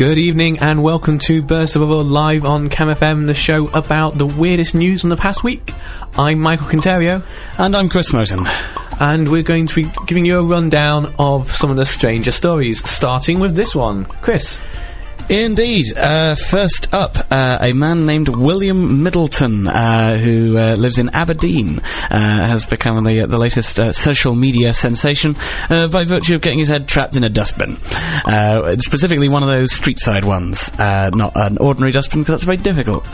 Good evening and welcome to Burst the Bubble live on Cam FM, the show about the weirdest news from the past week. I'm Michael Conterio, And I'm Chris Smowton. and we're going to be giving you a rundown of some of the stranger stories, starting with this one. Chris, Indeed. Uh, first up, uh, a man named William Middleton, uh, who uh, lives in Aberdeen, uh, has become the the latest uh, social media sensation by virtue of getting his head trapped in a dustbin. Specifically, one of those street side ones, not an ordinary dustbin, because that's very difficult.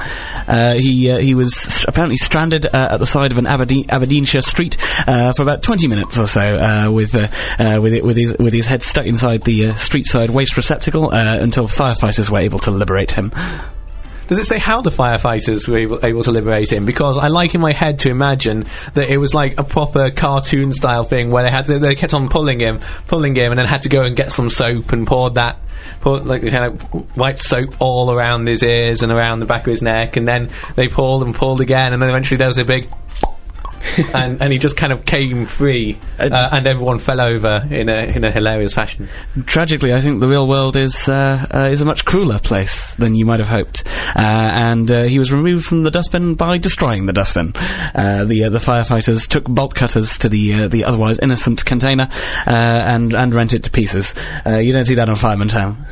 He he was apparently stranded at the side of an Aberdeen, Aberdeenshire street for about 20 minutes or so, with with it, with his with his head stuck inside the street side waste receptacle until firefighters were able to liberate him. does it say how the firefighters were able, able to liberate him? Because I like in my head to imagine that it was like a proper cartoon style thing where they had they kept on pulling him, pulling him, and then had to go and get some soap and poured that. Poured like kind of white soap all around his ears and around the back of his neck, and then they pulled and pulled again, and then eventually there was a big and, and he just kind of came free, uh, and everyone fell over in a in a hilarious fashion. Tragically, I think the real world is uh, uh, is a much crueler place than you might have hoped. Uh, and uh, he was removed from the dustbin by destroying the dustbin. Uh, the uh, the firefighters took bolt cutters to the uh, the otherwise innocent container uh, and and rent it to pieces. Uh, you don't see that on Fireman Town.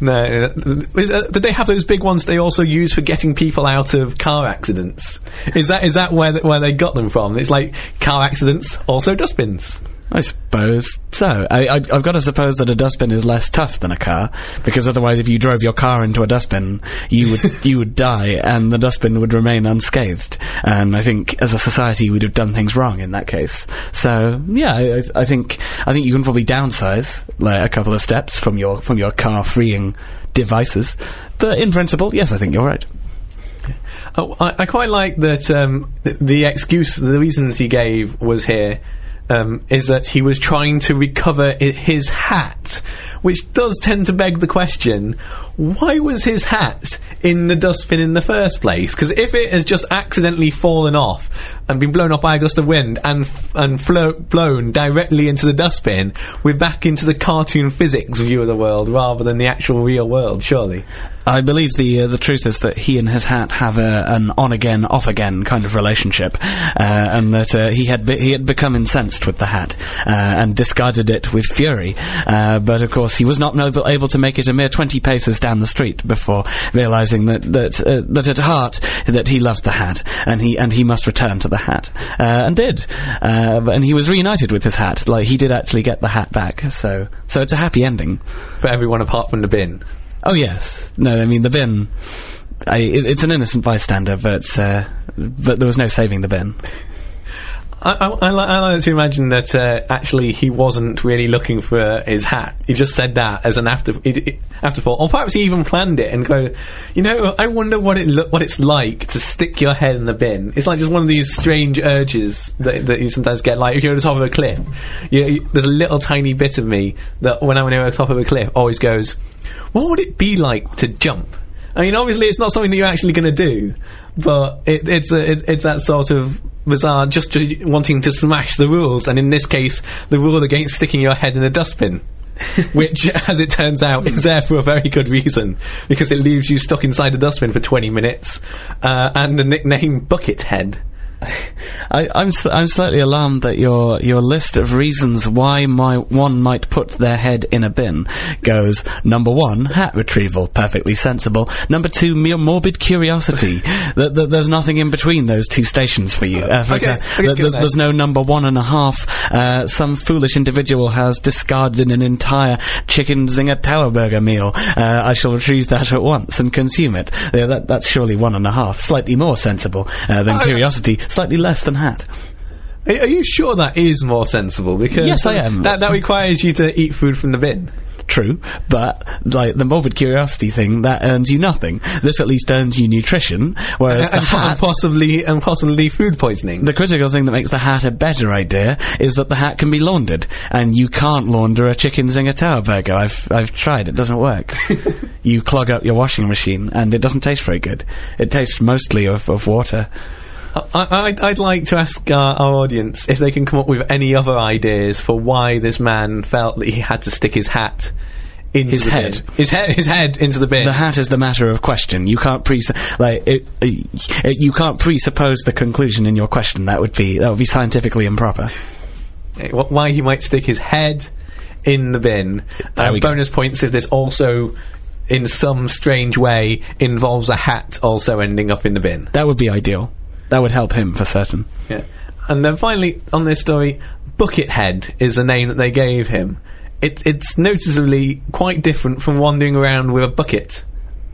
No, uh, did they have those big ones they also use for getting people out of car accidents? Is that is that where where they got them from? It's like car accidents, also dustbins. I suppose so. I, I, I've got to suppose that a dustbin is less tough than a car, because otherwise, if you drove your car into a dustbin, you would you would die, and the dustbin would remain unscathed. And I think, as a society, we'd have done things wrong in that case. So, yeah, I, I- think I think you can probably downsize like a couple of steps from your from your car freeing devices. But in principle, yes, I think you're right. Oh, I, I quite like that. Um, th- the excuse, the reason that he gave was here um, is that he was trying to recover his hat, which does tend to beg the question: Why was his hat in the dustbin in the first place? Because if it has just accidentally fallen off and been blown off by a gust of wind and and flo- blown directly into the dustbin, we're back into the cartoon physics view of the world rather than the actual real world. Surely. I believe the uh, the truth is that he and his hat have a, an on again off again kind of relationship, uh, and that uh, he had be- he had become incensed with the hat uh, and discarded it with fury. Uh, but of course, he was not noble, able to make it a mere twenty paces down the street before realizing that that uh, that at heart that he loved the hat and he and he must return to the hat and did. And he was reunited with his hat. Like he did actually get the hat back. So so it's a happy ending. For everyone apart from the bin. Oh yes, no, I mean the bin. I, it, it's an innocent bystander, but uh, but there was no saving the bin. I, I, I, like to imagine that uh, actually he wasn't really looking for his hat. He just said that as an after afterthought, or perhaps he even planned it and go, you know, I wonder what it look what it's like to stick your head in the bin. It's like just one of these strange urges that, that you sometimes get. Like if you're at the top of a cliff, you, you- there's a little tiny bit of me that when I'm near the top of a cliff always goes, what would it be like to jump? I mean, obviously, it's not something that you're actually going to do, but it, it's a, it, it's that sort of bizarre, just, just wanting to smash the rules, and in this case, the rule against sticking your head in a dustbin. Which, as it turns out, is there for a very good reason because it leaves you stuck inside the dustbin for 20 minutes, uh, and the nickname Buckethead. I, I'm s- I'm slightly alarmed that your your list of reasons why my one might put their head in a bin goes number one hat retrieval perfectly sensible. Number two mere morbid curiosity. That that there's nothing in between those two stations for you uh, for Okay, exa- okay, that- good that then. there's no number one and a half. Uh, some foolish individual has discarded an entire chicken zinger tower burger meal. Uh, I shall retrieve that at once and consume it. Yeah, that that's surely one and a half. Slightly more sensible uh, than Oh, curiosity slightly less than hat Are, are you sure that is more sensible? Because Yes, I am. That, that requires you to eat food from the bin. true, but like the morbid curiosity thing, that earns you nothing. This at least earns you nutrition, whereas the hat. and possibly and possibly food poisoning. The critical thing that makes the hat a better idea is that the hat can be laundered, and you can't launder a chicken zinger tower burger. I've I've tried; it doesn't work. you clog up your washing machine, and it doesn't taste very good. It tastes mostly of, of water. I, I'd, I'd like to ask our, our audience if they can come up with any other ideas for why this man felt that he had to stick his hat into His the head. bin. his head, his head into the bin. The hat is the matter of question. You can't pre like it, it, you can't presuppose the conclusion in your question. That would be that would be scientifically improper. Eh, why he might stick his head in the bin. Uh, we go. bonus points if this also, in some strange way, involves a hat also ending up in the bin. That would be ideal. That would help him for certain. Yeah. And then finally, on this story, Buckethead is the name that they gave him. It, it's noticeably quite different from wandering around with a bucket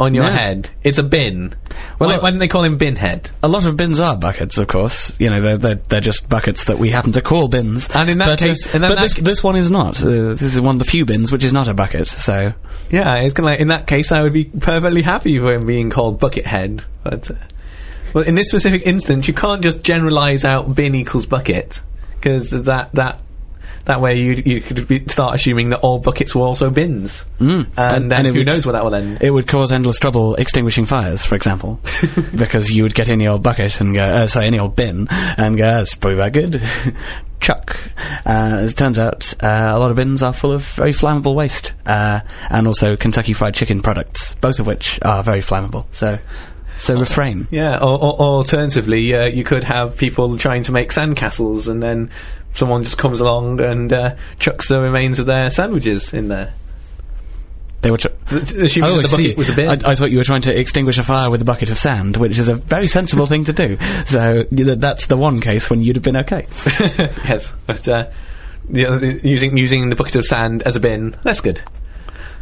on your head. It's a bin. Well, why, why don't they call him Binhead? A lot of bins are buckets, of course. You know, they're they're, they're just buckets that we happen to call bins. And in that but, uh, case- but that this this one is not. Uh, this is one of the few bins which is not a bucket. So Yeah, it's kind of like, in that case, I would be perfectly happy for him being called Buckethead. But, uh, well, in this specific instance, you can't just generalize out bin equals bucket, because that, that, that way you, you could be, start assuming that all buckets were also bins. Mm. And, then it who would- knows where that will end. It would cause endless trouble extinguishing fires, for example, because you would get any old bucket and go, uh, sorry, any old bin and go, that's probably about good. Chuck. Uh, as it turns out, uh, a lot of bins are full of very flammable waste, uh, and also Kentucky Fried Chicken products, both of which are very flammable. So, so refrain. Yeah, or, or, or alternatively, uh, you could have people trying to make sandcastles, and then someone just comes along and uh, chucks the remains of their sandwiches in there. They were. Tr- Oh, the see. was a bin. I, I thought you were trying to extinguish a fire with a bucket of sand, which is a very sensible thing to do. So that's the one case when you'd have been okay. yes, but uh, the, the- using using the bucket of sand as a bin, that's good.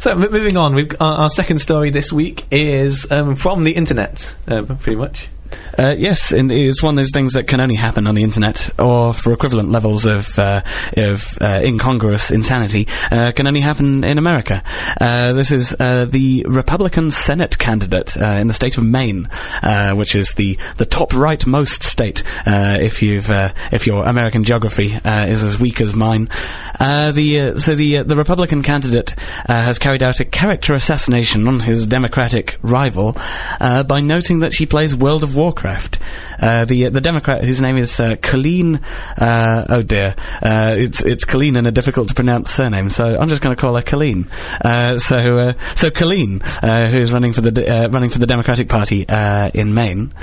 So moving on, our, our second story this week is um, from the internet, uh, pretty much. Uh, yes, it's one of those things that can only happen on the internet, or for equivalent levels of uh, of uh, incongruous insanity, uh, can only happen in America. Uh, this is uh, the Republican Senate candidate uh, in the state of Maine, uh, which is the the top rightmost state. Uh, if you've if your American geography is as weak as mine, uh, the so the the Republican candidate uh, has carried out a character assassination on his Democratic rival uh, by noting that she plays World of Warcraft. Uh, the the Democrat, whose name is uh, Colleen. Uh, oh dear, uh, it's it's Colleen and a difficult to pronounce surname, so I'm just going to call her Colleen. Uh, so uh, so Colleen, who is running for the running for the Democratic Party in Maine.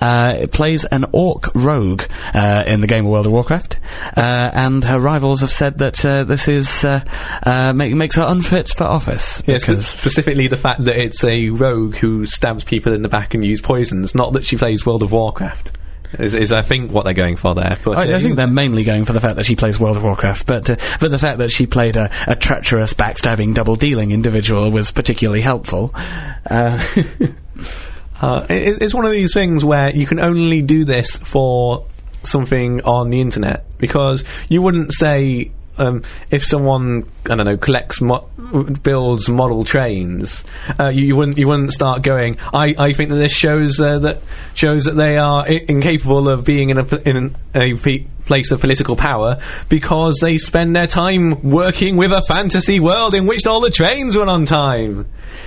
Uh, plays an orc rogue uh, in the game of World of Warcraft, uh, and her rivals have said that uh, this is uh, uh, make, makes her unfit for office. Yes, specifically the fact that it's a rogue who stabs people in the back and uses poisons, not that she plays World of Warcraft. Is, is I think what they're going for there. But I, I think they're mainly going for the fact that she plays World of Warcraft, but uh, but the fact that she played a, a treacherous, backstabbing, double dealing individual was particularly helpful. Uh, Uh, it, it's one of these things where you can only do this for something on the internet because you wouldn't say um, if someone I don't know collects mo- builds model trains, uh, you, you wouldn't you wouldn't start going. I, I think that this shows uh, that shows that they are I- incapable of being in a in a pe- place of political power because they spend their time working with a fantasy world in which all the trains run on time.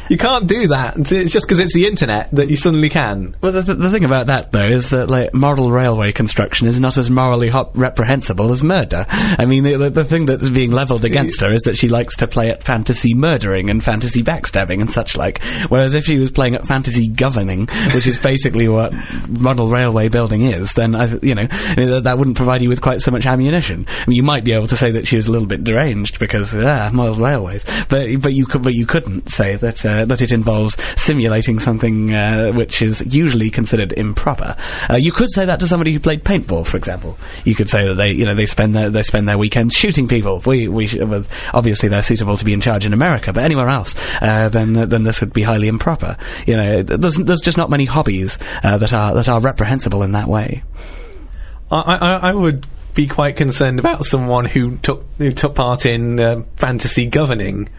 You can't do that. It's just because it's the internet that you suddenly can. well, the, the thing about that though is that like model railway construction is not as morally hot reprehensible as murder. I mean, the, the, the thing that's being levelled against her is that she likes to play at fantasy murdering and fantasy backstabbing and such like. Whereas if she was playing at fantasy governing, which is basically what model railway building is, then I, you know I mean, that, that wouldn't provide you with quite so much ammunition. I mean, you might be able to say that she was a little bit deranged because ah, model railways, but but you could but you couldn't say that uh, that it involves simulating something uh, which is usually considered improper. Uh, you could say that to somebody who played paintball, for example. You could say that they you know they spend their they spend their weekends shooting people. We we sh- well, obviously they're suitable to be in charge in America, but anywhere else, uh, then then this would be highly improper. You know, there's there's just not many hobbies uh, that are that are reprehensible in that way. I, I, I would be quite concerned about someone who took who took part in uh, fantasy governing,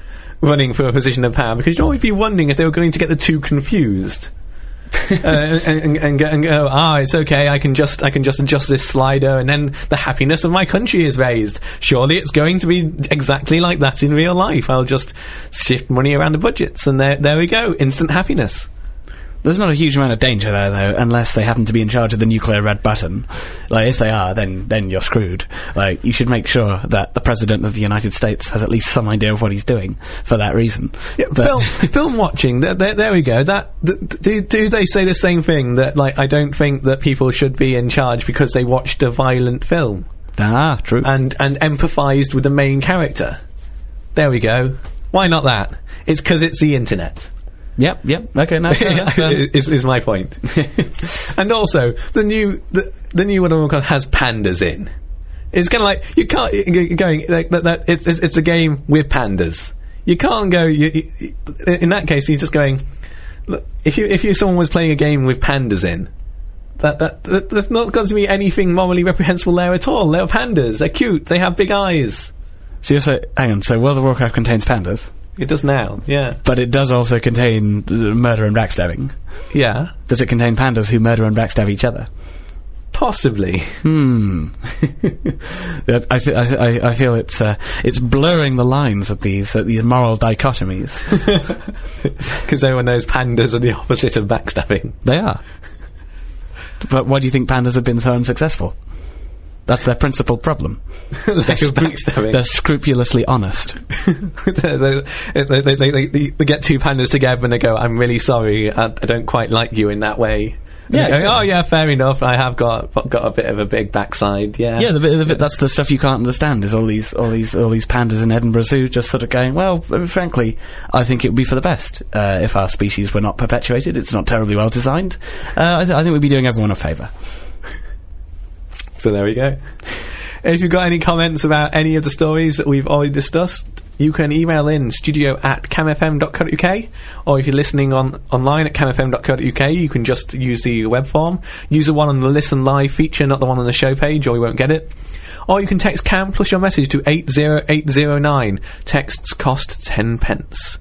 running for a position of power, because you'd always be wondering if they were going to get the two confused. uh, and, and, and, go, and go, ah, it's okay. I can just, I can just adjust this slider, and then the happiness of my country is raised. Surely it's going to be exactly like that in real life. I'll just shift money around the budgets, and there, there we go, instant happiness. There's not a huge amount of danger there, though, unless they happen to be in charge of the nuclear red button. Like, if they are, then then you're screwed. Like, you should make sure that the president of the United States has at least some idea of what he's doing for that reason. Yeah, film, film watching. There, there, there we go. That th- do, do they say the same thing that like I don't think that people should be in charge because they watched a violent film ah, true. and and empathised with the main character. There we go. Why not that? It's because it's the internet. Yep, yep. Okay, no, fair um, is, is my point. and also, the new the, the new one has pandas in. It's kind of like you can't you're going like that. that it's, it's it's a game with pandas. You can't go. You, you, in that case, you're just going. Look, if you if you someone was playing a game with pandas in, that that, that there's not going to be anything morally reprehensible there at all. They're pandas. They're cute. They have big eyes. so you're say, hang on. So World of Warcraft contains pandas, It does now. Yeah. but it does also contain uh, murder and backstabbing. Yeah. Does it contain pandas who murder and backstab each other? Possibly. Hmm. I, fe- I, I, I feel it's uh, it's blurring the lines of these uh, these moral dichotomies. Because everyone knows pandas are the opposite of backstabbing. they are. But why do you think pandas have been so unsuccessful? That's their principal problem. Backstabbing. They're scrupulously honest. they, they, they, they, get two pandas together and they go, I'm really sorry, I, I don't quite like you in that way. And Yeah, go, exactly. Oh, yeah, fair enough. I have got got a bit of a big backside. Yeah. Yeah, the bit, the bit, that's the stuff you can't understand. Is all these all these all these pandas in Edinburgh Zoo just sort of going? Well, frankly, I think it would be for the best uh, if our species were not perpetuated. It's not terribly well designed. Uh, I, th- I think we'd be doing everyone a favour. So there we go. If you've got any comments about any of the stories that we've already discussed, you can email in studio at camfm.co.uk or if you're listening on online at camfm.co.uk you can just use the web form. Use the one on the listen live feature, not the one on the show page or you won't get it. Or you can text CAM plus your message to 80809. Texts cost 10 pence.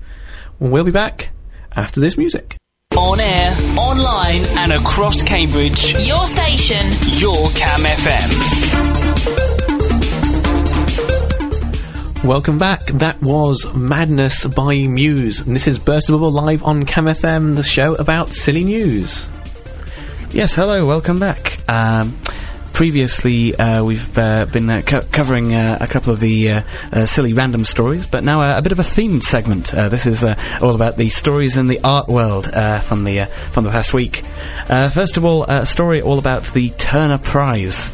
We'll be back after this music. On air, online, and across Cambridge. Your station. Your Cam FM. Welcome back. That was Madness by Muse. And this is Burst the Bubble live on Cam FM, the show about silly news. Yes, hello, welcome back. Um, previously, uh, we've uh, been uh, co- covering uh, a couple of the uh, uh silly random stories, but now uh, a bit of a themed segment. Uh, this is all about the stories in the art world from the from the past week. First of all, a story all about the Turner Prize,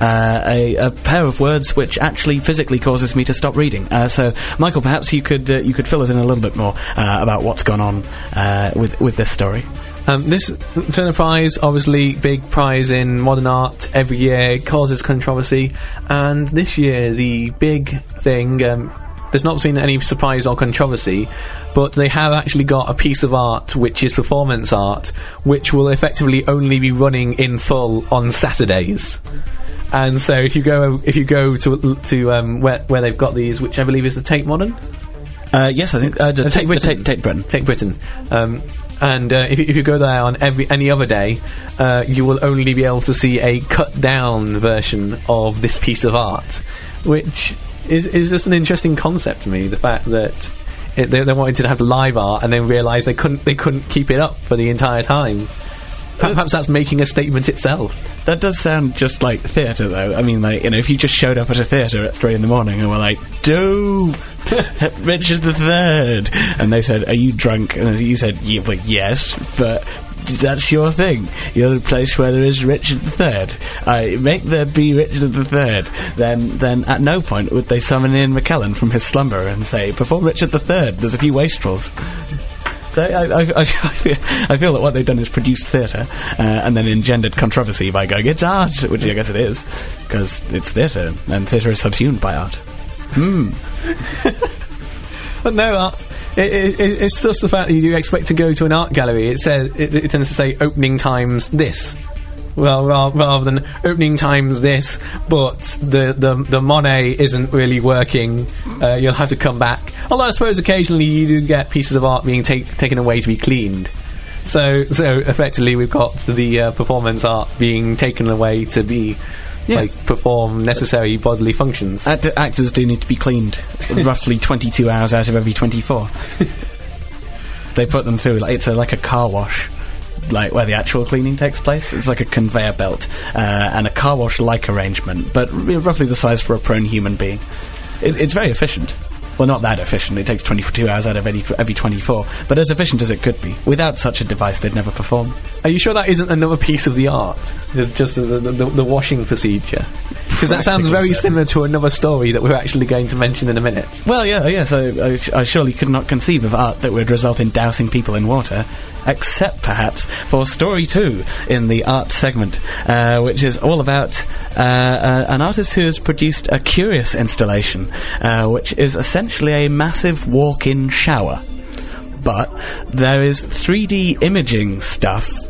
a, a pair of words which actually physically causes me to stop reading. So, Michael, perhaps you could you could fill us in a little bit more about what's gone on with with this story. Um, this Turner Prize, obviously big prize in modern art every year, causes controversy, and this year the big thing. Um, there's not been any surprise or controversy, but they have actually got a piece of art which is performance art, which will effectively only be running in full on Saturdays. And so, if you go if you go to to um, where where they've got these, which I believe is the Tate Modern, Uh, yes, I think uh, the Uh, Tate, Tate Britain. Tate, Tate Britain. Tate Britain. Um, and uh, if, you- if you go there on every any other day, uh, you will only be able to see a cut down version of this piece of art, which is, is just an interesting concept to me. The fact that it, they, they wanted to have live art and then realised they couldn't they couldn't keep it up for the entire time. Per- Perhaps that's making a statement itself. That does sound just like theatre, though. I mean, like, you know, if you just showed up at a theatre at three in the morning and were like, "Do Richard the Third," and they said, "Are you drunk?" and you said, yeah, "Yes," but that's your thing. You're the place where there is Richard the Third. I make there be Richard the Third. Then, then at no point would they summon Ian McKellen from his slumber and say, "Before Richard the Third, there's a few wastrels." So I, I, I, feel, I feel that what they've done is produced theatre uh, and then engendered controversy by going, it's art, which I guess it is, because it's theatre, and theatre is subsumed by art. Hmm. But no, uh, it, it, it- it's just the fact that you expect to go to an art gallery. It says it, it tends to say opening times this. Well, ra- rather than opening times this, but the the, the Monet isn't really working. Uh, you'll have to come back. Although I suppose occasionally you do get pieces of art being take, taken away to be cleaned. So so effectively we've got the uh, performance art being taken away to be Yes. like perform necessary bodily functions. Act- actors do need to be cleaned roughly 22 hours out of every 24. they put them through, like, it's a, like a car wash. Like where the actual cleaning takes place. It's like a conveyor belt uh, and a car wash like arrangement, but roughly the size for a prone human being. It, it's very efficient. Well, not that efficient. It takes 22 hours out of any, every 24, but as efficient as it could be. Without such a device, they'd never perform. Are you sure that isn't another piece of the art? It's just the, the, the, washing procedure. Because that sounds very so. similar to another story that we're actually going to mention in a minute. Well, yeah, yes, I, I, I surely could not conceive of art that would result in dousing people in water, except perhaps for story two in the art segment, uh, which is all about uh, uh, an artist who has produced a curious installation, uh, which is essentially a massive walk-in shower. But there is 3D imaging stuff.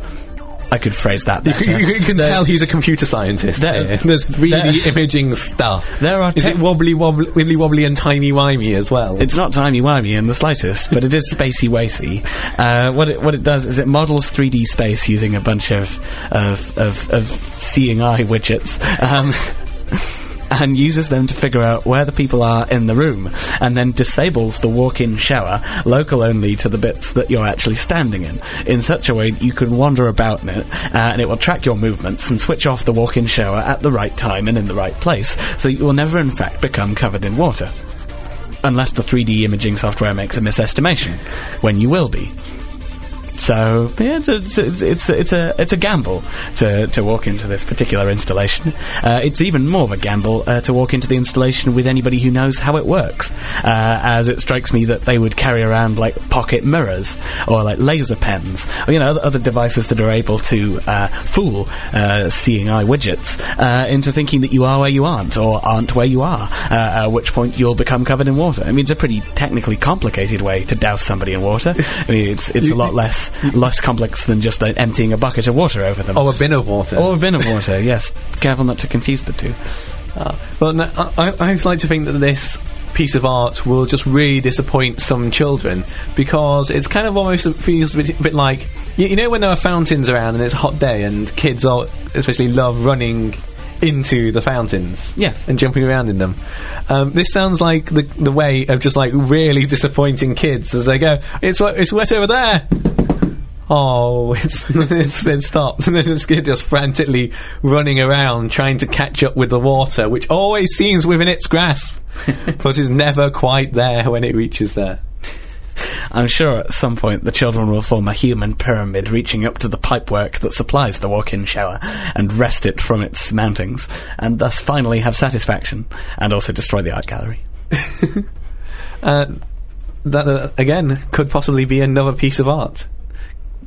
I could phrase that You, better. you- can There- tell he's a computer scientist. There- here. There's 3D there- imaging stuff. There are Is it wobbly wobbly, wibbly wobbly and timey wimey as well? It's not timey wimey in the slightest, but it is spacey wacy. Uh, what it what it does is it models 3D space using a bunch of of of, of seeing eye widgets. Um, And uses them to figure out where the people are in the room, and then disables the walk-in shower, local only to the bits that you're actually standing in, in such a way that you can wander about in it, uh, and it will track your movements and switch off the walk-in shower at the right time and in the right place, so you will never, in fact, become covered in water unless the 3D imaging software makes a misestimation, when you will be. So yeah, it's a, it's a, it's a, it's a, it's a gamble to, to walk into this particular installation. Uh, it's even more of a gamble uh, to walk into the installation with anybody who knows how it works, uh, as it strikes me that they would carry around like pocket mirrors or like laser pens, or you know other, other devices that are able to uh, fool uh, seeing eye widgets uh, into thinking that you are where you aren't or aren't where you are. Uh, at which point you'll become covered in water. I mean, it's a pretty technically complicated way to douse somebody in water. I mean, it's it's a lot less less complex than just uh, emptying a bucket of water over them. or a bin of water. Or a bin of water, yes. Careful not to confuse the two. Ah. Well, no, I, I like to think that this piece of art will just really disappoint some children because it's kind of almost feels a bit, a bit like you, you know when there are fountains around and it's a hot day and kids are especially love running into the fountains Yes. and jumping around in them um, this sounds like the the way of just like really disappointing kids as they go it's it's wet over there Oh, it's it's it stopped, and then kid just frantically running around trying to catch up with the water, which always seems within its grasp, but is never quite there when it reaches there. I'm sure at some point the children will form a human pyramid reaching up to the pipework that supplies the walk-in shower and wrest it from its mountings, and thus finally have satisfaction, and also destroy the art gallery. Uh, that uh, again could possibly be another piece of art.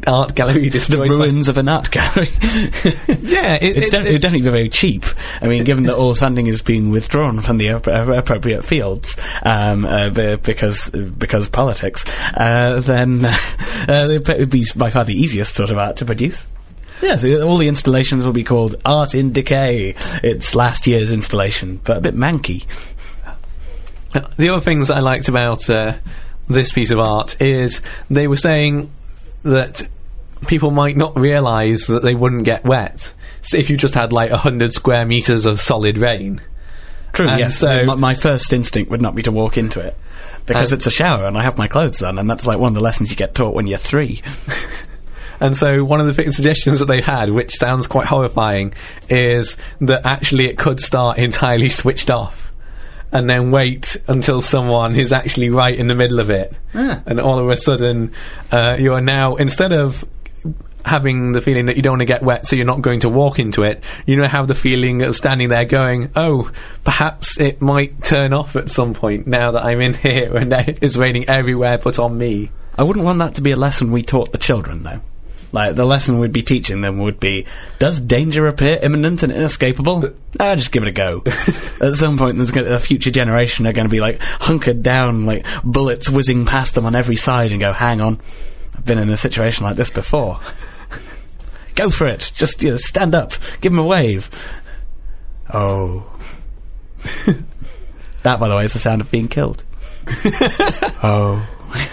Art gallery The destroyed. by- ruins of an art gallery. yeah, it, It's it- de- it- definitely be very cheap. I mean, given that all funding is being withdrawn from the ap- uh, appropriate fields um, uh, b- because because politics, uh, then uh, it would be by far the easiest sort of art to produce. Yes, all the installations will be called Art in Decay. It's last year's installation, but a bit manky. The other things I liked about uh, this piece of art is they were saying that people might not realise that they wouldn't get wet so if you just had like 100 square metres of solid rain. True, And yes. so- my, my first instinct would not be to walk into it. Because it's a shower and I have my clothes on, and that's like one of the lessons you get taught when you're three. And so one of the suggestions that they had, which sounds quite horrifying, is that actually it could start entirely switched off. And then wait until someone is actually right in the middle of it. Ah. And all of a sudden, uh, you are now, instead of having the feeling that you don't want to get wet, so you're not going to walk into it, you know, have the feeling of standing there going, oh, perhaps it might turn off at some point now that I'm in here and it's raining everywhere but on me. I wouldn't want that to be a lesson we taught the children, though. Like, the lesson we'd be teaching them would be, does danger appear imminent and inescapable? Ah, just give it a go. At some point, there's gonna, a future generation are going to be, like, hunkered down, like, bullets whizzing past them on every side and go, hang on, I've been in a situation like this before. Go for it. Just, you know, stand up. Give them a wave. Oh. that, by the way, is the sound of being killed. oh.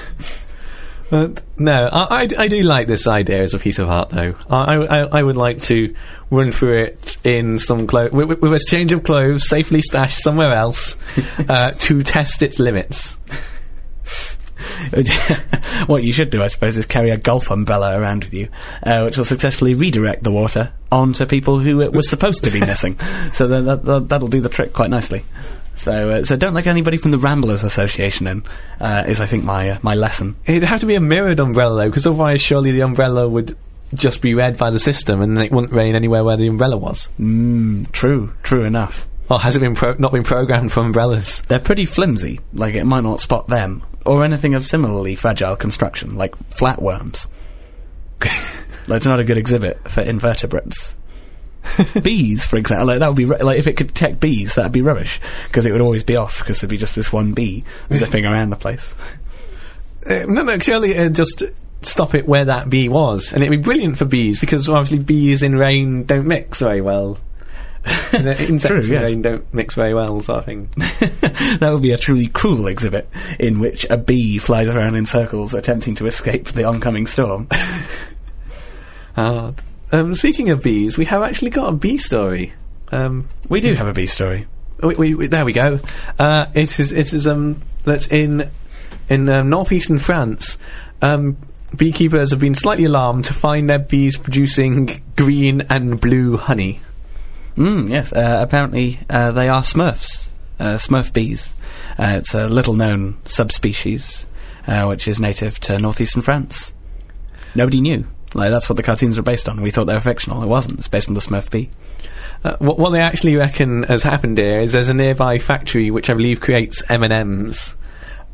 But no, I, I, I do like this idea as a piece of art, though. I, I, I would like to run through it in some clothes with, with a change of clothes, safely stashed somewhere else, uh, to test its limits. what you should do, I suppose, is carry a golf umbrella around with you, uh, which will successfully redirect the water onto people who it was supposed to be missing. So that, that, that'll do the trick quite nicely. So, uh, so don't let anybody from the Ramblers Association in. Uh, is I think my uh, my lesson. It'd have to be a mirrored umbrella though, because otherwise, surely the umbrella would just be read by the system, and it wouldn't rain anywhere where the umbrella was. Mm, true, true enough. Or has it been pro- not been programmed for umbrellas? They're pretty flimsy. Like it might not spot them or anything of similarly fragile construction, like flatworms. like, it's not a good exhibit for invertebrates. bees, for example, like that would be ru- like if it could detect bees, that'd be rubbish because it would always be off because there'd be just this one bee zipping around the place. Uh, no, no, surely it'd just stop it where that bee was, and it'd be brilliant for bees because obviously bees in rain don't mix very well. Uh, Insects True, yes. rain don't mix very well, sort of thing. that would be a truly cruel exhibit in which a bee flies around in circles attempting to escape the oncoming storm. Ah, um, speaking of bees, we have actually got a bee story. Um, we do have a bee story. we, we, we- there we go. Uh, it is it is um that's in in um, northeastern France. Um, beekeepers have been slightly alarmed to find their bees producing green and blue honey. Mm, yes, uh, apparently uh, they are Smurfs, uh, Smurf bees. Uh, it's a little known subspecies uh, which is native to northeastern France. Nobody knew. Like that's what the cartoons were based on. We thought they were fictional. It wasn't. It's based on the Smurf bee. Uh, what, what they actually reckon has happened here is there's a nearby factory which I believe creates M and M's,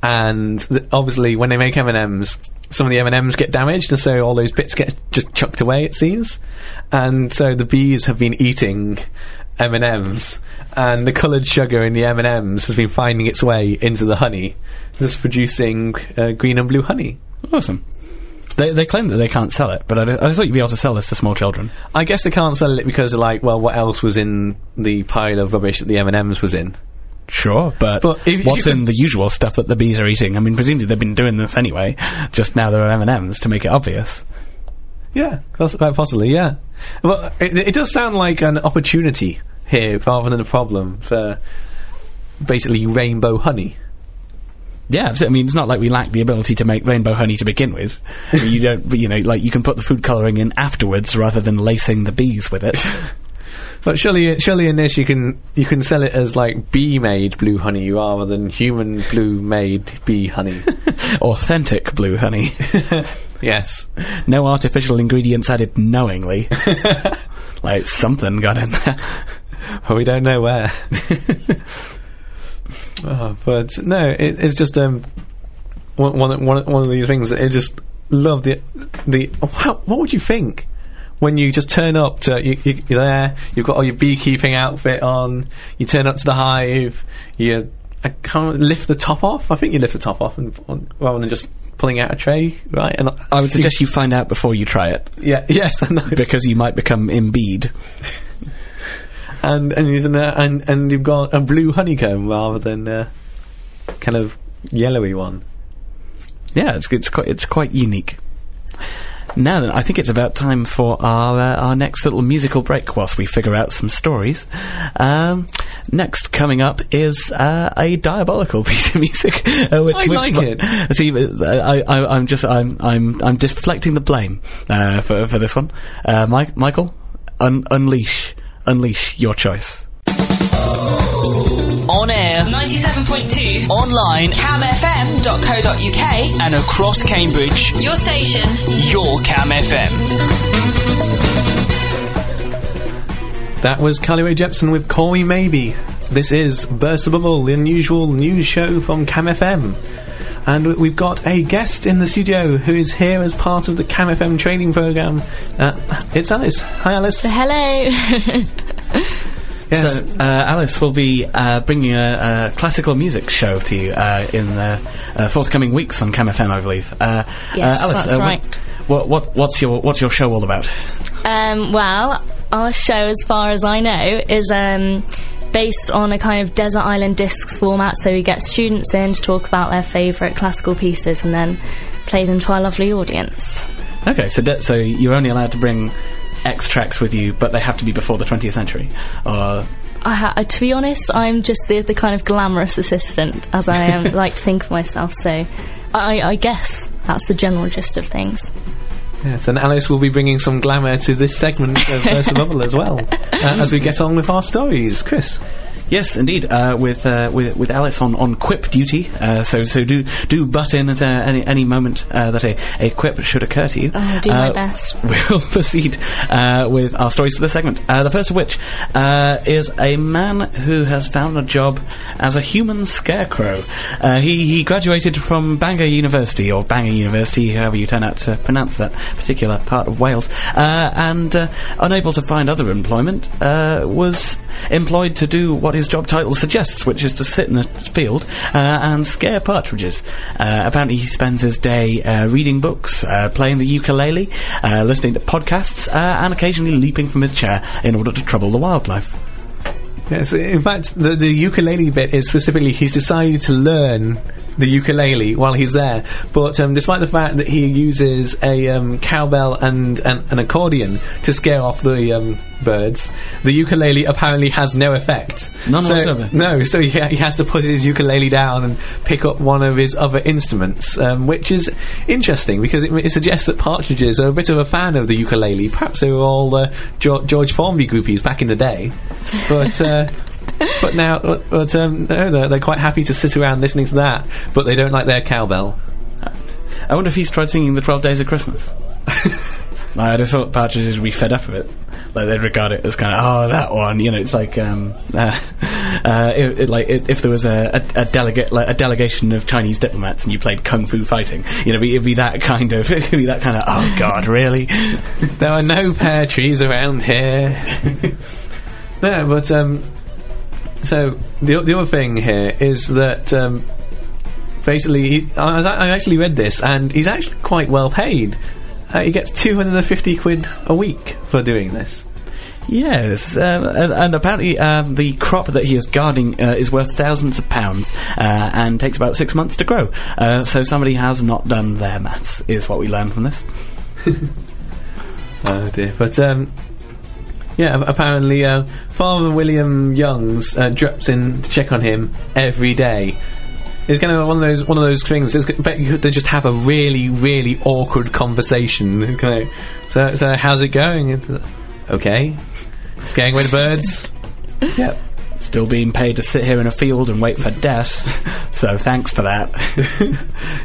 and th- obviously when they make M and M's, some of the M and M's get damaged, and so all those bits get just chucked away. It seems, and so the bees have been eating M and M's, and the coloured sugar in the M and M's has been finding its way into the honey, thus producing uh, green and blue honey. Awesome. They, they claim that they can't sell it, but I, I thought you'd be able to sell this to small children. I guess they can't sell it because like, well, what else was in the pile of rubbish that the M and M's was in? Sure, but, But what's in the usual stuff that the bees are eating? I mean, presumably they've been doing this anyway. Just now there are M and M's to make it obvious. Yeah, quite uh, possibly. Yeah, well, it, it does sound like an opportunity here rather than a problem for basically rainbow honey. Yeah, I mean, it's not like we lack the ability to make rainbow honey to begin with. you don't, you know, like you can put the food colouring in afterwards rather than lacing the bees with it. But surely, surely in this you can you can sell it as like bee made blue honey rather than human blue made bee honey. Authentic blue honey. yes, No artificial ingredients added knowingly. like something got in there. but we don't know where. Oh, but no, it, it's just um one one one one of these things. that I just love the the. Wow, what would you think when you just turn up to you, you, you're there? You've got all your beekeeping outfit on. You turn up to the hive. You I can't lift the top off. I think you lift the top off, and rather than just pulling out a tray, right? And I would suggest you find out before you try it, yeah, yes, I know. because you might become imbeed. and and there, and and you've got a blue honeycomb rather than uh, kind of yellowy one. Yeah, it's it's quite it's quite unique. Now then, I think it's about time for our uh, our next little musical break whilst we figure out some stories. Um, next coming up is uh, a diabolical piece of music. Uh, which, I which like it. See, uh, I, I, I'm just I'm I'm I'm deflecting the blame uh, for for this one. Uh, Mike, Michael, un- unleash unleash your choice. On air, 97.2 online, camfm.co.uk. and across Cambridge. Your station. Your Cam FM. That was Carly Jepsen with Call Me Maybe. This is Burst the Bubble, the unusual news show from Cam FM. And we- we've got a guest in the studio who is here as part of the Cam FM training program. Uh, it's Alice. Hi, Alice. Hello. Yes. So, uh, Alice will be uh, bringing a, a classical music show to you uh, in the uh, forthcoming weeks on Cam FM, I believe. Uh, Yes, uh, Alice, that's uh, right. What, what, what's your what's your show all about? um, well, our show, as far as I know, is um, based on a kind of desert island discs format. So we get students in to talk about their favourite classical pieces and then play them to our lovely audience. Okay, so de- so you're only allowed to bring X tracks with you, but they have to be before the 20th century. Or I ha- uh, to be honest, I'm just the, the kind of glamorous assistant, as I um, like to think of myself. So I, I guess that's the general gist of things. Yes, and Alice will be bringing some glamour to this segment of Burst the Bubble as well, uh, as we get on with our stories. Chris. Yes, indeed. Uh, with uh, with with Alice on, on quip duty, uh, so so do do butt in at uh, any any moment uh, that a, a quip should occur to you. I'll do my Uh, best. We'll proceed uh, with our stories for the segment. Uh, the first of which uh, is a man who has found a job as a human scarecrow. Uh, he, he graduated from Bangor University, or Bangor University, however you turn out to pronounce that particular part of Wales, uh, and uh, unable to find other employment, uh, was employed to do what his job title suggests, which is to sit in a field uh, and scare partridges. Uh, apparently, he spends his day uh, reading books, uh, playing the ukulele, uh, listening to podcasts, uh, and occasionally leaping from his chair in order to trouble the wildlife. Yes, in fact, the, the ukulele bit is specifically he's decided to learn the ukulele while he's there. But um, despite the fact that he uses a um, cowbell and an, an accordion to scare off the um, birds, the ukulele apparently has no effect. None so, whatsoever. No, so he, he has to put his ukulele down and pick up one of his other instruments, um, which is interesting because it, it suggests that partridges are a bit of a fan of the ukulele. Perhaps they were all uh, jo- George Formby groupies back in the day, but. Uh, but now, but, but um, no, they're, they're quite happy to sit around listening to that, but they don't like their cowbell. I wonder if he's tried singing the Twelve Days of Christmas. I'd have thought partridges would be fed up of it. Like they'd regard it as kind of oh that one, you know. It's like um, uh, uh, it, it, like it, if there was a, a, a delegate like a delegation of Chinese diplomats and you played kung fu fighting, you know, it'd be that kind of it'd be that kind of oh god, really? There are no pear trees around here. no, but um, so the the other thing here is that um, basically he, I, was, I actually read this and he's actually quite well paid. Uh, he gets two hundred and fifty quid a week for doing this. Yes, um, and, and apparently um, the crop that he is guarding uh, is worth thousands of pounds uh, and takes about six months to grow. Uh, so somebody has not done their maths, is what we learn from this. Oh dear. But um, yeah, apparently uh, Father William Youngs uh, drops in to check on him every day. It's kind of one of those one of those things. It's, but you they just have a really really awkward conversation. Kind of, so so how's it going? It's, okay, scaring away the birds. yep. Still being paid to sit here in a field and wait for death. so thanks for that.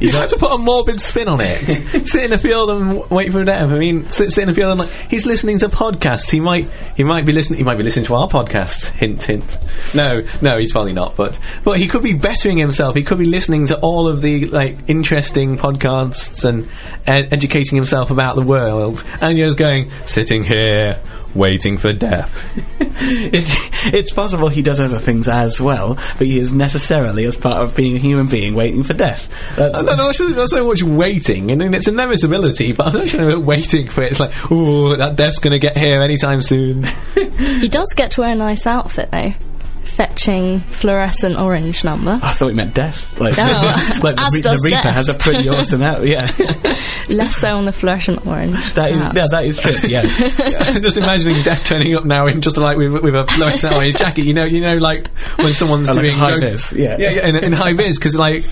You have to put a morbid spin on it. sit in a field and wait for death. I mean, sit, sit in a field and like he's listening to podcasts. He might he might be listening. He might be listening to our podcast. Hint hint. No, no, he's probably not. But but he could be bettering himself. He could be listening to all of the like interesting podcasts and ed- educating himself about the world. And you're just going sitting here waiting for death. it, it's possible he does other things as well, but he is necessarily, as part of being a human being, waiting for death. That's, No, no, it's not not so much waiting. I mean, it's inevitability, but I'm not sure about waiting for it. It's like, oh, that death's going to get here anytime soon. He does get to wear a nice outfit though. Fetching fluorescent orange number. I thought he meant death. Like, Oh, like the, Re- does the Reaper death. has a pretty awesome out. Yeah, Less so on the fluorescent orange. that is perhaps. yeah, that is true. Yeah, just imagining Death turning up now in just like with, with a fluorescent orange jacket. You know, you know, like when someone's Oh, like doing high road- vis, yeah. yeah, yeah, in, in high vis because like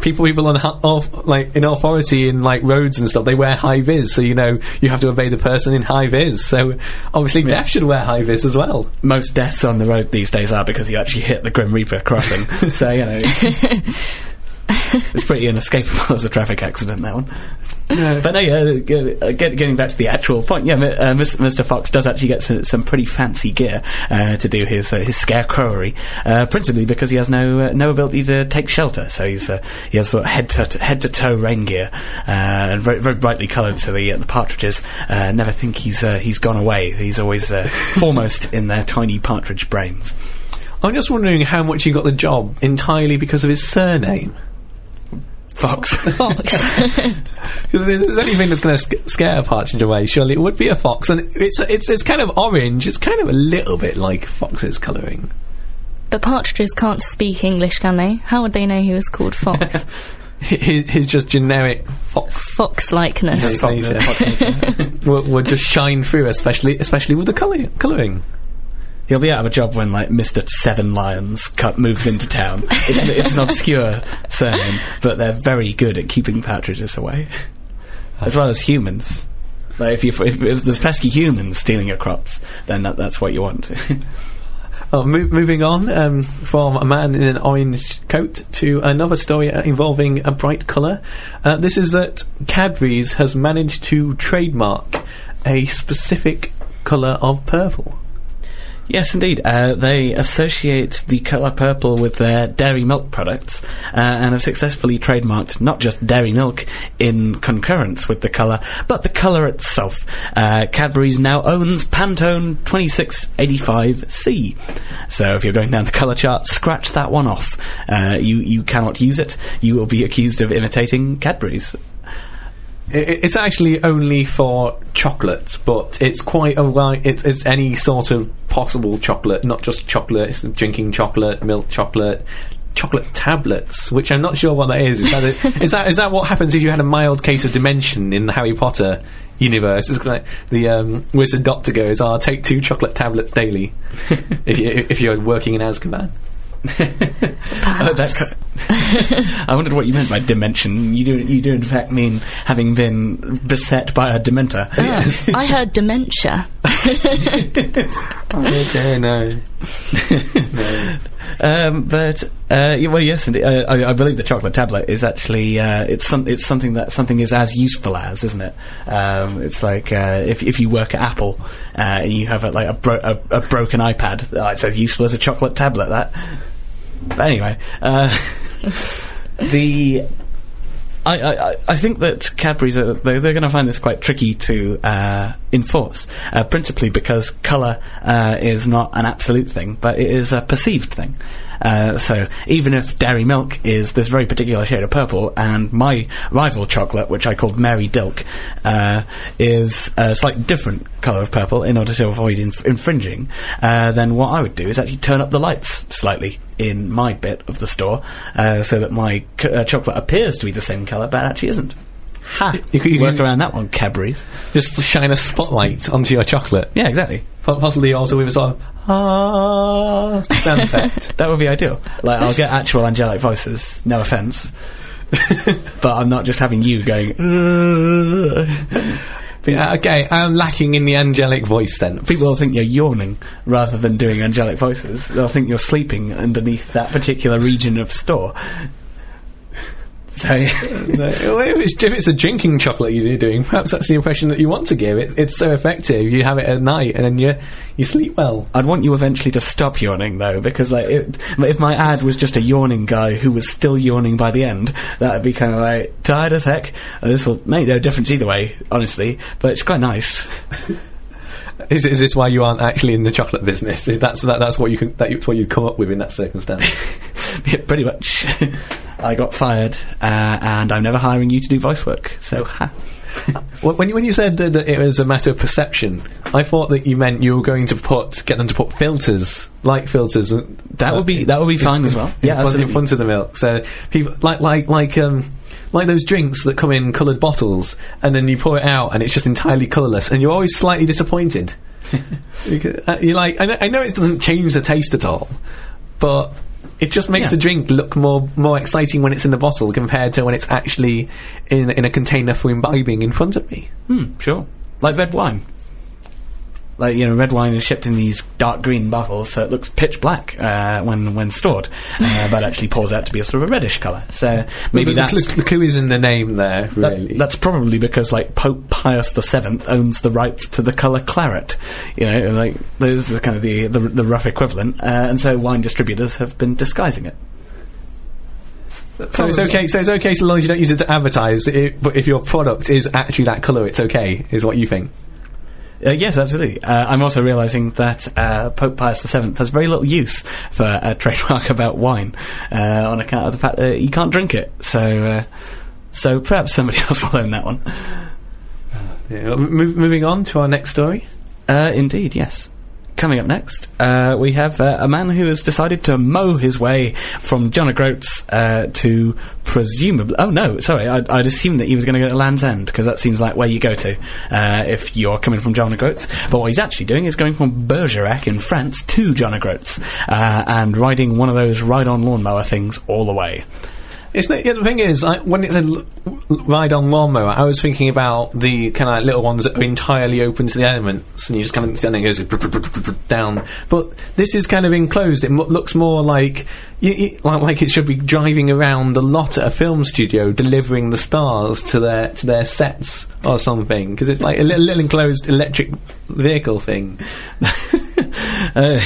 people, people on off, like in authority in like roads and stuff, they wear high vis, so you know you have to obey the person in high vis. So obviously, Death should wear high vis as well. most deaths on the road these days are because you actually hit the Grim Reaper crossing. so you know, it's pretty inescapable as a traffic accident. That one. But no, yeah, uh, get, getting back to the actual point, yeah, uh, Mr. Fox does actually get some, some pretty fancy gear uh, to do his uh, his scarecrowery, uh, principally because he has no uh, no ability to take shelter. So he's uh, he has sort of head to head to toe rain gear, uh, and very, very brightly coloured. So the uh, the partridges uh, never think he's uh, he's gone away. He's always uh, foremost in their tiny partridge brains. I'm just wondering how much he got the job entirely because of his surname. Fox. Fox. Because if there's anything that's going to sc- scare a partridge away, surely it would be a fox. And it's it's it's kind of orange. It's kind of a little bit like fox's colouring. but partridges can't speak English, can they? How would they know he was called Fox? His, his just generic fox Fox likeness. would just shine through, especially especially with the colour, colouring. He'll be out of a job when like Mister Seven Lions cut moves into town. It's, an- it's an obscure surname, but they're very good at keeping partridges away, as well as humans. Like if you if, if there's pesky humans stealing your crops, then that, that's what you want. Oh, mo- moving on um, from a man in an orange coat to another story involving a bright colour. Uh, this is that Cadbury's has managed to trademark a specific colour of purple. Yes, indeed. Uh, they associate the colour purple with their dairy milk products uh, and have successfully trademarked not just dairy milk in concurrence with the colour, but the colour itself. Uh, Cadbury's now owns Pantone 2685C. So if you're going down the colour chart, scratch that one off. Uh, you, you cannot use it. You will be accused of imitating Cadbury's. I- I- It's actually only for chocolate, but it's quite a right. It's, it's any sort of possible chocolate, not just chocolate. It's drinking chocolate, milk chocolate, chocolate tablets, which I'm not sure what that is. Is that, a, is that is that what happens if you had a mild case of dementia in the Harry Potter universe? It's like the um, wizard doctor goes, "Oh, take two chocolate tablets daily if you if you're working in Azkaban." Oh, that co- I wondered what you meant by dimension. You do, you do in fact mean having been beset by a dementor. Oh, I heard dementia. okay, no. Um, but uh, well, yes, indeed. Uh, I, I believe the chocolate tablet is actually uh, it's some, it's something that something is as useful as, isn't it? Um, it's like uh, if if you work at Apple uh, and you have a, like a, bro- a, a broken iPad, uh, it's as useful as a chocolate tablet. That. But anyway, uh, the I, I, I- think that Cadbury's are, they're, they're going to find this quite tricky to uh, enforce, uh, principally because colour uh, is not an absolute thing, but it is a perceived thing. Uh, so even if dairy milk is this very particular shade of purple, and my rival chocolate, which I called Mary Dilk, uh, is a slightly different colour of purple in order to avoid inf- infringing, uh, then what I would do is actually turn up the lights slightly in my bit of the store, uh, so that my c- uh, chocolate appears to be the same colour, but actually isn't. Ha! You could- you Work around that one, Cadbury's. Just to shine a spotlight onto your chocolate. Yeah, exactly. Po- Possibly also with a sort of ah sound effect. That would be ideal. Like, I'll get actual angelic voices, no offence. but I'm not just having you going, But, yeah, okay, I'm lacking in the angelic voice sense. People will think you're yawning rather than doing angelic voices. They'll think you're sleeping underneath that particular region of store. So, No, if, it's, if it's a drinking chocolate you're doing, perhaps that's the impression that you want to give. It, it's so effective. You have it at night and then you you sleep well. I'd want you eventually to stop yawning, though, because like it, if my ad was just a yawning guy who was still yawning by the end, that would be kind of like tired as heck. This will make no difference either way, honestly. But it's quite nice. Is, is this why you aren't actually in the chocolate business? Is That's that, that's what you can, that's what you'd come up with in that circumstance. Yeah, pretty much. I got fired, uh, and I'm never hiring you to do voice work. So, ha. When you, when you said that, it was a matter of perception, I thought that you meant you were going to put get them to put filters, light filters. That would be that would be fine as well. in, Yeah, front, in front of the milk. So people like like like um like those drinks that come in coloured bottles, and then you pour it out, and it's just entirely colourless, and you're always slightly disappointed. Uh, you're like, I know, I know it doesn't change the taste at all, but it just makes Yeah. the drink look more more exciting when it's in the bottle compared to when it's actually in in a container for imbibing in front of me. Hmm, sure. Like red wine. Like you know, red wine is shipped in these dark green bottles, so it looks pitch black uh, when when stored, uh, but actually pours out to be a sort of a reddish colour. So maybe the, the, that's clue, the clue is in the name there. that- Really, that's probably because like Pope Pius the Seventh owns the rights to the colour claret. You know, like those are kind of the the, the rough equivalent, uh, and so wine distributors have been disguising it. So it's okay. So it's okay so long as you don't use it to advertise. It, but if your product is actually that color, it's okay. Is what you think? Uh, yes, absolutely. Uh, I'm also realizing that uh, Pope Pius VII has very little use for a trademark about wine uh, on account of the fact that you can't drink it. So, uh, so perhaps somebody else will own that one. Yeah. Move, moving on to our next story. Uh, indeed, yes. Coming up next, uh, we have uh, a man who has decided to mow his way from John O'Groats uh, to presumably. Oh no, sorry, I'd, I'd assumed that he was going to go to Land's End because that seems like where you go to uh, if you're coming from John O'Groats. But what he's actually doing is going from Bergerac in France to John O'Groats uh, and riding one of those ride-on lawnmower things all the way. It's yeah, the thing is, I, when it said ride on lawnmower, I was thinking about the kind of little ones that are entirely open to the elements, and you just kind of stand and goes down. But this is kind of enclosed. It mo- looks more like you, you, like, like it should be driving around the lot at a film studio, delivering the stars to their to their sets or something. Because it's like a little, little enclosed electric vehicle thing. Uh,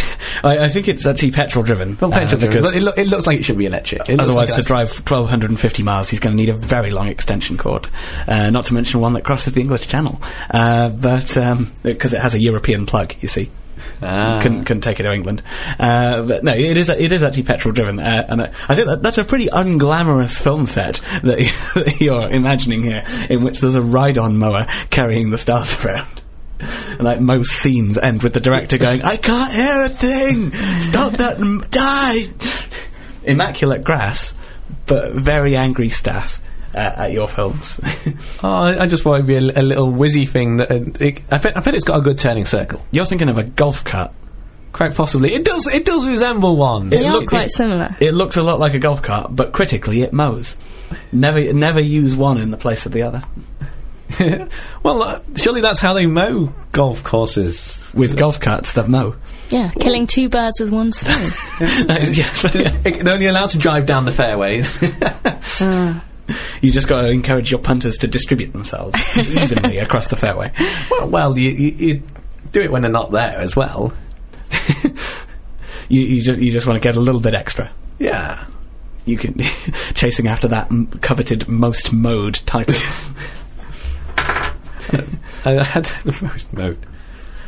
I, I think it's actually petrol driven. Well, petrol driven, because but it, loo- it looks like it should be electric. It Otherwise, like to drive 1250 miles, he's going to need a very long extension cord. Uh, not to mention one that crosses the English Channel. Uh, but, because it has a European plug, you see. Ah. Couldn't, couldn't take it to England. Uh, but no, it is, it is actually petrol driven. Uh, and I, I think that, that's a pretty unglamorous film set that, that you're imagining here, in which there's a ride on mower carrying the stars around. And like most scenes end with the director going, I can't hear a thing! Stop that! m- Die! Immaculate grass, but very angry staff uh, at your films. Oh, I I just thought it'd be a, a little whizzy thing that uh, it, I, bet, I bet it's got a good turning circle. You're thinking of a golf cart. Quite possibly, it does. It does resemble one. They are look- quite it- similar. It looks a lot like a golf cart, but critically, it mows. Never, never use one in the place of the other. well, uh, surely that's how they mow golf courses. With golf carts that mow. Yeah, killing two birds with one stone. yes, They're only allowed to drive down the fairways. you just got to encourage your punters to distribute themselves evenly across the fairway. well, well, you, you, you do it when they're not there as well. You, you just, you just want to get a little bit extra. Yeah. You can chasing after that m- coveted most mowed title. I had the most mode.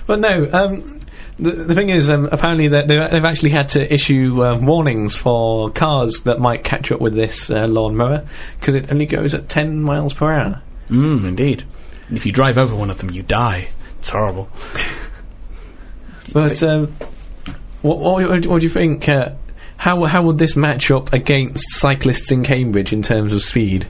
But no, um, the, the thing is, um, apparently that they, they've actually had to issue um, warnings for cars that might catch up with this uh, lawnmower because it only goes at 10 miles per hour. mm, indeed. And if you drive over one of them, you die. It's horrible. But um, what, what, what do you think? Uh, how how would this match up against cyclists in Cambridge in terms of speed?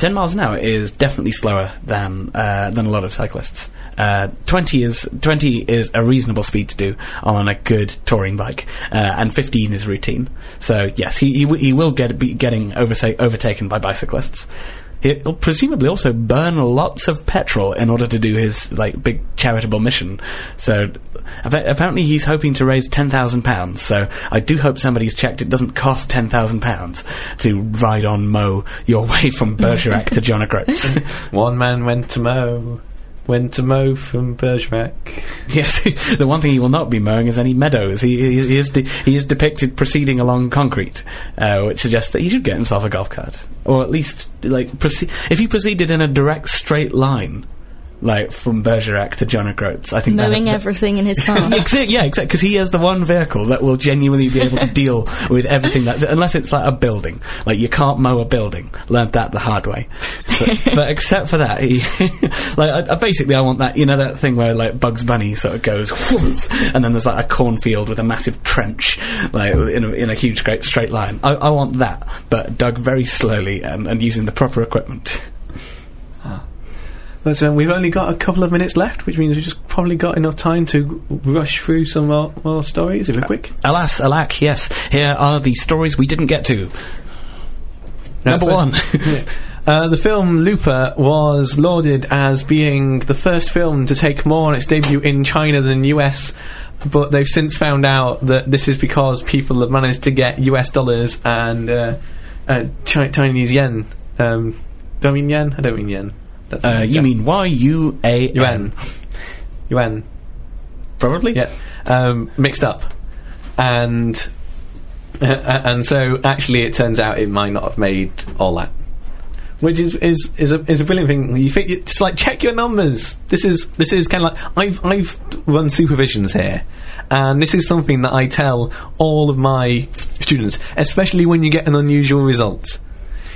10 miles an hour is definitely slower than uh, than a lot of cyclists. Uh, 20 is 20 is a reasonable speed to do on a good touring bike, uh, and 15 is routine. So yes, he he, w- he will get be getting overtaken by bicyclists. He'll presumably also burn lots of petrol in order to do his like big charitable mission. So apparently he's hoping to raise ten thousand pounds. So I do hope somebody's checked. It doesn't cost ten thousand pounds to ride on mow your way from Bergerac to John. One man went to mow, went to mow from Bergerac. yes, the one thing he will not be mowing is any meadows. He, he, he is de- he is depicted proceeding along concrete, uh, which suggests that he should get himself a golf cart, or at least like proce- if he proceeded in a direct straight line, like from Bergerac to John O'Groats. I think that- that- everything in his. Exactly, yeah, exactly. Because he has the one vehicle that will genuinely be able to deal with everything that, unless it's like a building. Like you can't mow a building. Learned that the hard way. So, but except for that, he, like, I, I basically, I want that. You know that thing where like Bugs Bunny sort of goes, whoosh, and then there's like a cornfield with a massive trench, like in a, in a huge, great straight line. I, I want that, but dug very slowly and, and using the proper equipment. But um, we've only got a couple of minutes left, which means we've just probably got enough time to rush through some more, more stories if we're quick. Alas, alack, yes. Here are the stories we didn't get to. Number one. Uh, the film Looper was lauded as being the first film to take more on its debut in China than US, but they've since found out that this is because people have managed to get US dollars and uh, uh, Chi- Chinese yen. Um, do I mean yen? I don't mean yen. Uh, you mean Y U A? Yuan. Probably. Yeah, um, mixed up, and uh, and so actually, it turns out it might not have made all that, which is is is a is a brilliant thing. You think it's like check your numbers. This is this is kind of like I've I've run supervisions here, and this is something that I tell all of my students, especially when you get an unusual result.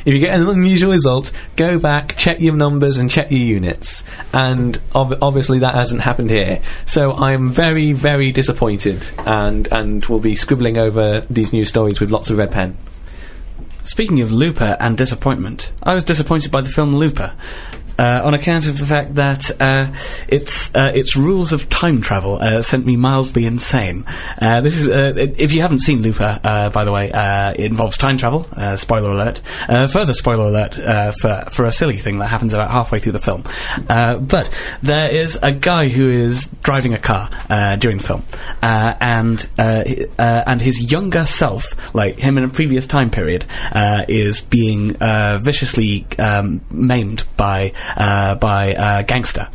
If you get an unusual result, go back, check your numbers, and check your units. And ob- obviously, that hasn't happened here. So I'm very, very disappointed, and and will be scribbling over these new stories with lots of red pen. Speaking of Looper and disappointment, I was disappointed by the film Looper. Uh, on account of the fact that uh, its uh, its rules of time travel uh, sent me mildly insane. Uh, this is uh, if you haven't seen Looper, uh, by the way, uh, it involves time travel. Spoiler alert. Further spoiler alert for for a silly thing that happens about halfway through the film. But there is a guy who is driving a car during the film, and and his younger self, like him in a previous time period, is being viciously um, maimed by uh, by a gangster.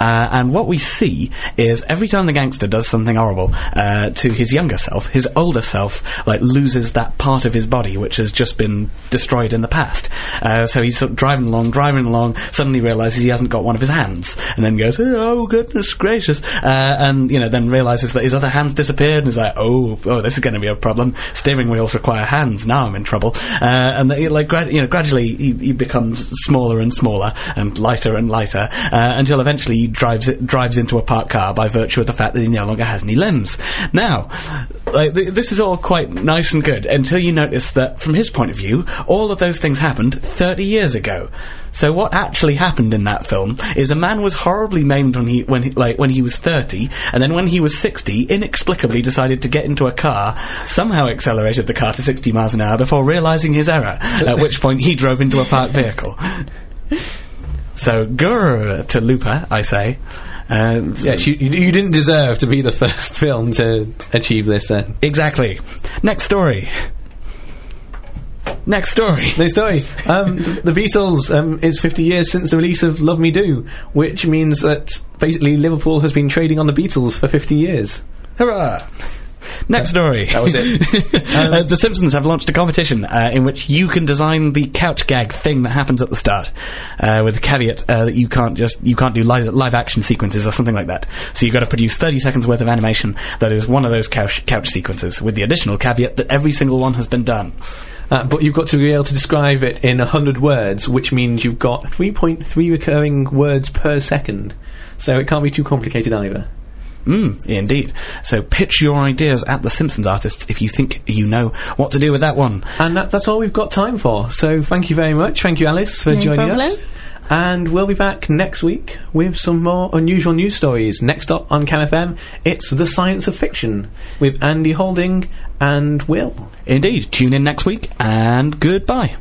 Uh, and what we see is every time the gangster does something horrible uh, to his younger self, his older self like loses that part of his body which has just been destroyed in the past. Uh, so he's sort of driving along, driving along, suddenly realizes he hasn't got one of his hands, and then goes, "Oh goodness gracious!" Uh, and you know, then realizes that his other hand's disappeared, and is like, "Oh, oh, this is going to be a problem. Steering wheels require hands. Now I'm in trouble." Uh, and the, like, grad- you know, gradually he, he becomes smaller and smaller and lighter and lighter uh, until eventually drives it, drives into a parked car by virtue of the fact that he no longer has any limbs. Now, like th- this is all quite nice and good until you notice that from his point of view, all of those things happened 30 years ago. So what actually happened in that film is a man was horribly maimed when he when he, like when he was 30 and then when he was 60 inexplicably decided to get into a car somehow accelerated the car to 60 miles an hour before realizing his error at which point he drove into a parked vehicle. So, grr to Looper, I say. Yes, you, you you didn't deserve to be the first film to achieve this. Then Exactly. Next story. Next story. Next story. Um, the Beatles. Um, it's 50 years since the release of "Love Me Do," which means that basically Liverpool has been trading on the Beatles for 50 years. Hurrah! Next story. That was it. uh, the Simpsons have launched a competition uh, in which you can design the couch gag thing that happens at the start, uh, with the caveat uh, that you can't just you can't do live, live action sequences or something like that. So you've got to produce 30 seconds worth of animation that is one of those couch couch sequences, with the additional caveat that every single one has been done. Uh, but you've got to be able to describe it in 100 words, which means you've got 3.3 recurring words per second. So it can't be too complicated either. Mm, indeed. So pitch your ideas at the Simpsons artists if you think you know what to do with that one. And that, that's all we've got time for. So thank you very much. Thank you, Alice, for No joining us. And we'll be back next week with some more unusual news stories. Next up on CamFM, it's The Science of Fiction with Andy Holding and Will. Indeed. Tune in next week and goodbye.